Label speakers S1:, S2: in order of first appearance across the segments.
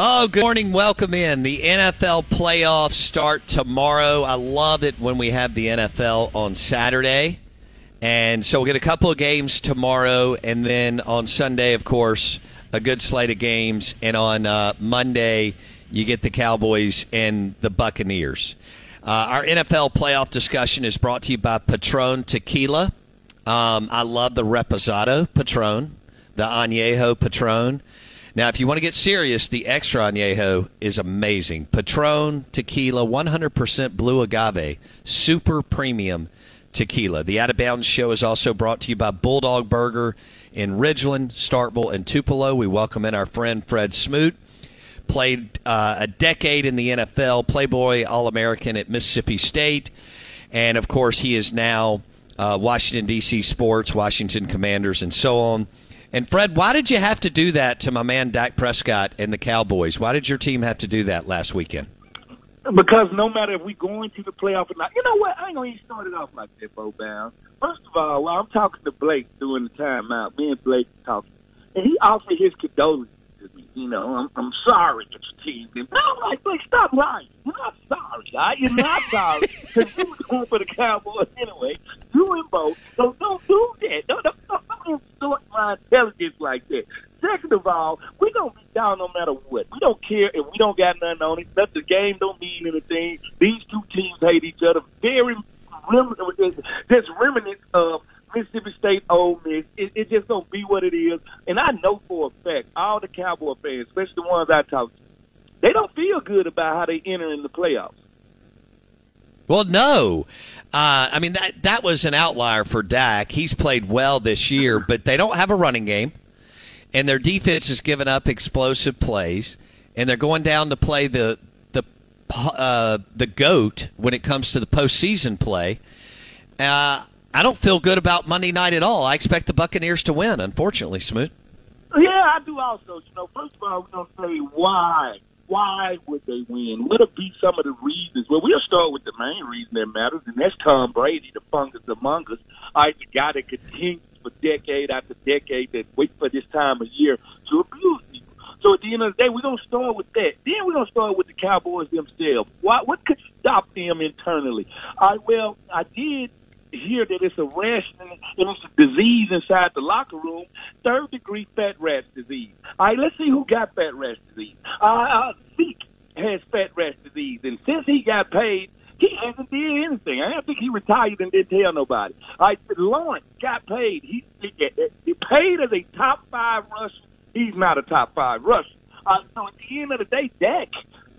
S1: Oh, good morning. Welcome in. The NFL playoffs start tomorrow. I love it when we have the NFL on Saturday. And so we'll get a couple of games tomorrow. And then on Sunday, of course, a good slate of games. And on uh, Monday, you get the Cowboys and the Buccaneers. Uh, our NFL playoff discussion is brought to you by Patron Tequila. Um, I love the Reposado Patron, the Añejo Patron. Now, if you want to get serious, the extra añejo is amazing. Patron tequila, 100% blue agave, super premium tequila. The Out of Bounds show is also brought to you by Bulldog Burger in Ridgeland, Starkville, and Tupelo. We welcome in our friend Fred Smoot. Played uh, a decade in the NFL, Playboy All American at Mississippi State. And of course, he is now uh, Washington, D.C. Sports, Washington Commanders, and so on. And Fred, why did you have to do that to my man Dak Prescott and the Cowboys? Why did your team have to do that last weekend?
S2: Because no matter if we go into the playoff or not, you know what? I ain't gonna even start it off like that, Bo Bound. First of all, while I'm talking to Blake during the timeout, me and Blake talking, and he offered his condolences to me. You know, I'm, I'm sorry that your team did. No, I'm like, Blake, stop lying. You're not sorry, right? You're not sorry because you was going for the Cowboys anyway. You and Bo, so don't do that. Don't, don't, don't, don't insult my intelligence like that. Second of all, we're gonna be down no matter what. We don't care if we don't got nothing on it. That the game don't mean anything. These two teams hate each other. Very rem- just remnants of Mississippi State, Ole Miss. It, it just gonna be what it is. And I know for a fact, all the Cowboy fans, especially the ones I talk to, they don't feel good about how they enter in the playoffs.
S1: Well, no. Uh, I mean, that, that was an outlier for Dak. He's played well this year, but they don't have a running game, and their defense has given up explosive plays, and they're going down to play the the uh, the goat when it comes to the postseason play. Uh, I don't feel good about Monday night at all. I expect the Buccaneers to win, unfortunately, Smoot.
S2: Yeah, I do also. You know, first of all, we're gonna say why. Why would they win? What'll be some of the reasons? Well, we'll start with the main reason that matters, and that's Tom Brady, the fungus among us. All right, the guy that continues for decade after decade that wait for this time of year to abuse people. So at the end of the day, we're gonna start with that. Then we're gonna start with the Cowboys themselves. Why? What could stop them internally? All right. Well, I did hear that it's a rash and it's a disease inside the locker room, third degree fat rash disease. All right, let's see who got fat rash disease. Uh, uh Zeke has fat rash disease, and since he got paid, He hasn't did anything. I don't think he retired and didn't tell nobody. All right, Lawrence got paid. He, he, he paid as a top five rusher. He's not a top five rusher. Uh, so at the end of the day, Dak,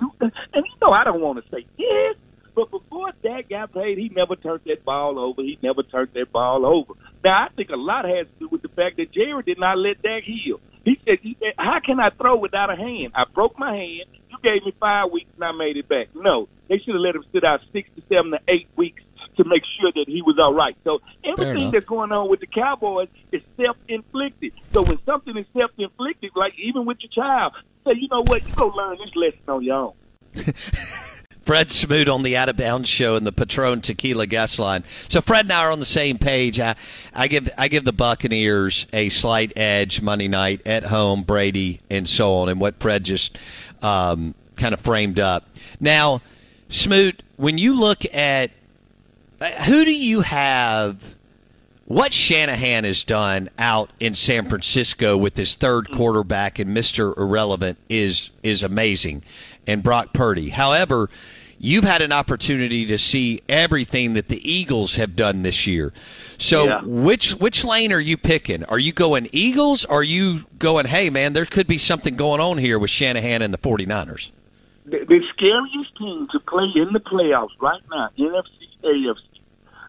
S2: and you know I don't want to say this, but before Dak got paid, he never turned that ball over. He never turned that ball over. Now, I think a lot has to do with the fact that Jerry did not let Dak heal. He said, how can I throw without a hand? I broke my hand. You gave me five weeks and I made it back. No, they should have let him sit out six to seven to eight weeks to make sure that he was all right. So everything that's going on with the Cowboys is self-inflicted. So when something is self-inflicted, like even with your child, say, you know what, you go learn this lesson on your own.
S1: Fred Smoot on the Out of Bounds show and the Patron Tequila guest line. So Fred and I are on the same page. I, I give I give the Buccaneers a slight edge Monday night at home, Brady and so on, and what Fred just um, kind of framed up. Now, Smoot, when you look at who do you have? What Shanahan has done out in San Francisco with his third quarterback and Mister Irrelevant is is amazing, and Brock Purdy. However, you've had an opportunity to see everything that the Eagles have done this year. So, yeah. which which lane are you picking? Are you going Eagles? Or are you going, hey man, there could be something going on here with Shanahan and the 49ers?
S2: The, the scariest team to play in the playoffs right now, NFC, AFC.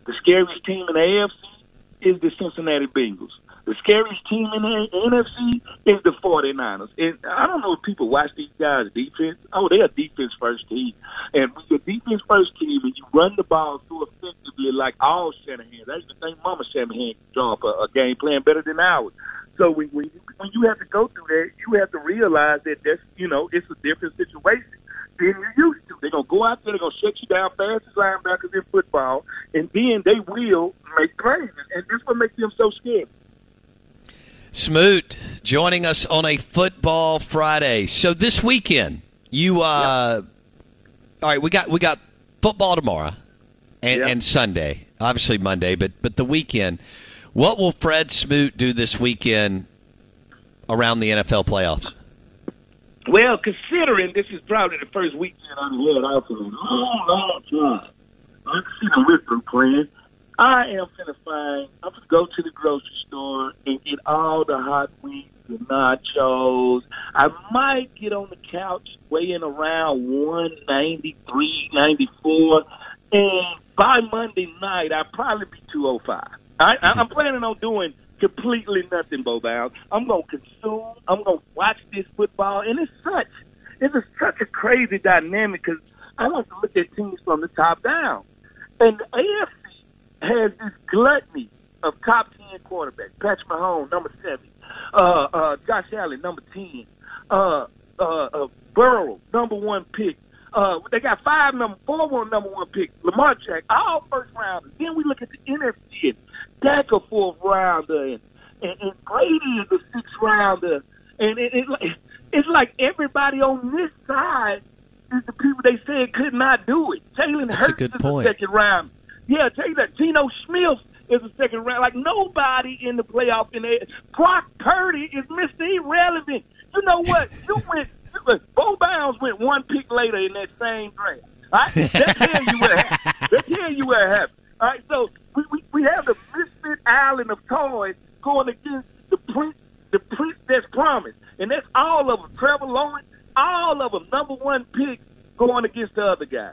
S2: The scariest team in the AFC is the Cincinnati Bengals. The scariest team in the NFC is the 49ers. And I don't know if people watch these guys' defense. Oh, they're a defense first team. And when you're defense first team and you run the ball so effectively like all Shanahan, that's the thing Mama Shanahan can draw up a, a game plan better than ours. So when, when, you, when you have to go through that, you have to realize that that's, you know, it's a different situation than you're used to. They're going to go out there, they're going to shut you down fast as linebackers in football, and then they will make plays. And that's what makes them so scared.
S1: Smoot joining us on a football Friday. So this weekend, you uh, yep. all right? We got we got football tomorrow and, yep. and Sunday, obviously Monday, but but the weekend. What will Fred Smoot do this weekend around the NFL playoffs?
S2: Well, considering this is probably the first weekend I've had out for a long, long time, I'm sitting with them playing. I am gonna find. I'm gonna go to the grocery store and get all the hot wings, the nachos. I might get on the couch weighing around one ninety three, ninety four, and by Monday night I'll probably be two oh five. I, I'm planning on doing completely nothing, Bo. I'm gonna consume. I'm gonna watch this football, and it's such. It's a, such a crazy dynamic because I like to look at teams from the top down, and the AFC has this gluttony of top 10 quarterbacks. Patrick Mahomes, number seven. Uh, uh, Josh Allen, number 10. Uh, uh, uh, Burrow, number one pick. Uh, they got five number four one number one pick. Lamar Jack, all first rounders. Then we look at the NFC and Dak a fourth rounder and, and, and Brady is the sixth rounder. And it, it, it's like everybody on this side is the people they said could not do it. Jalen Hurts is the second round. Yeah, tell you that. Geno Smith is a second round. Like nobody in the playoff in there. Brock Purdy is Mr. Irrelevant. You know what? You went. Bo Bounds went one pick later in that same draft. All right, that tell you what happened. That tell you what happened. All right, so we, we, we have the misfit island of toys going against the prince, the prince that's promised. and that's all of them. Trevor Lawrence, all of them, number one pick going against the other guy.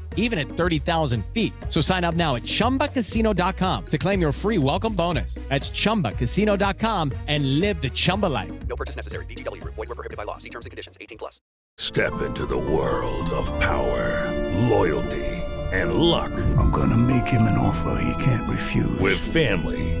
S3: even at 30,000 feet. So sign up now at ChumbaCasino.com to claim your free welcome bonus. That's ChumbaCasino.com and live the Chumba life.
S4: No purchase necessary. VGW Group. Void were prohibited by law. See terms and conditions. 18 plus.
S5: Step into the world of power, loyalty, and luck.
S6: I'm going to make him an offer he can't refuse.
S5: With family,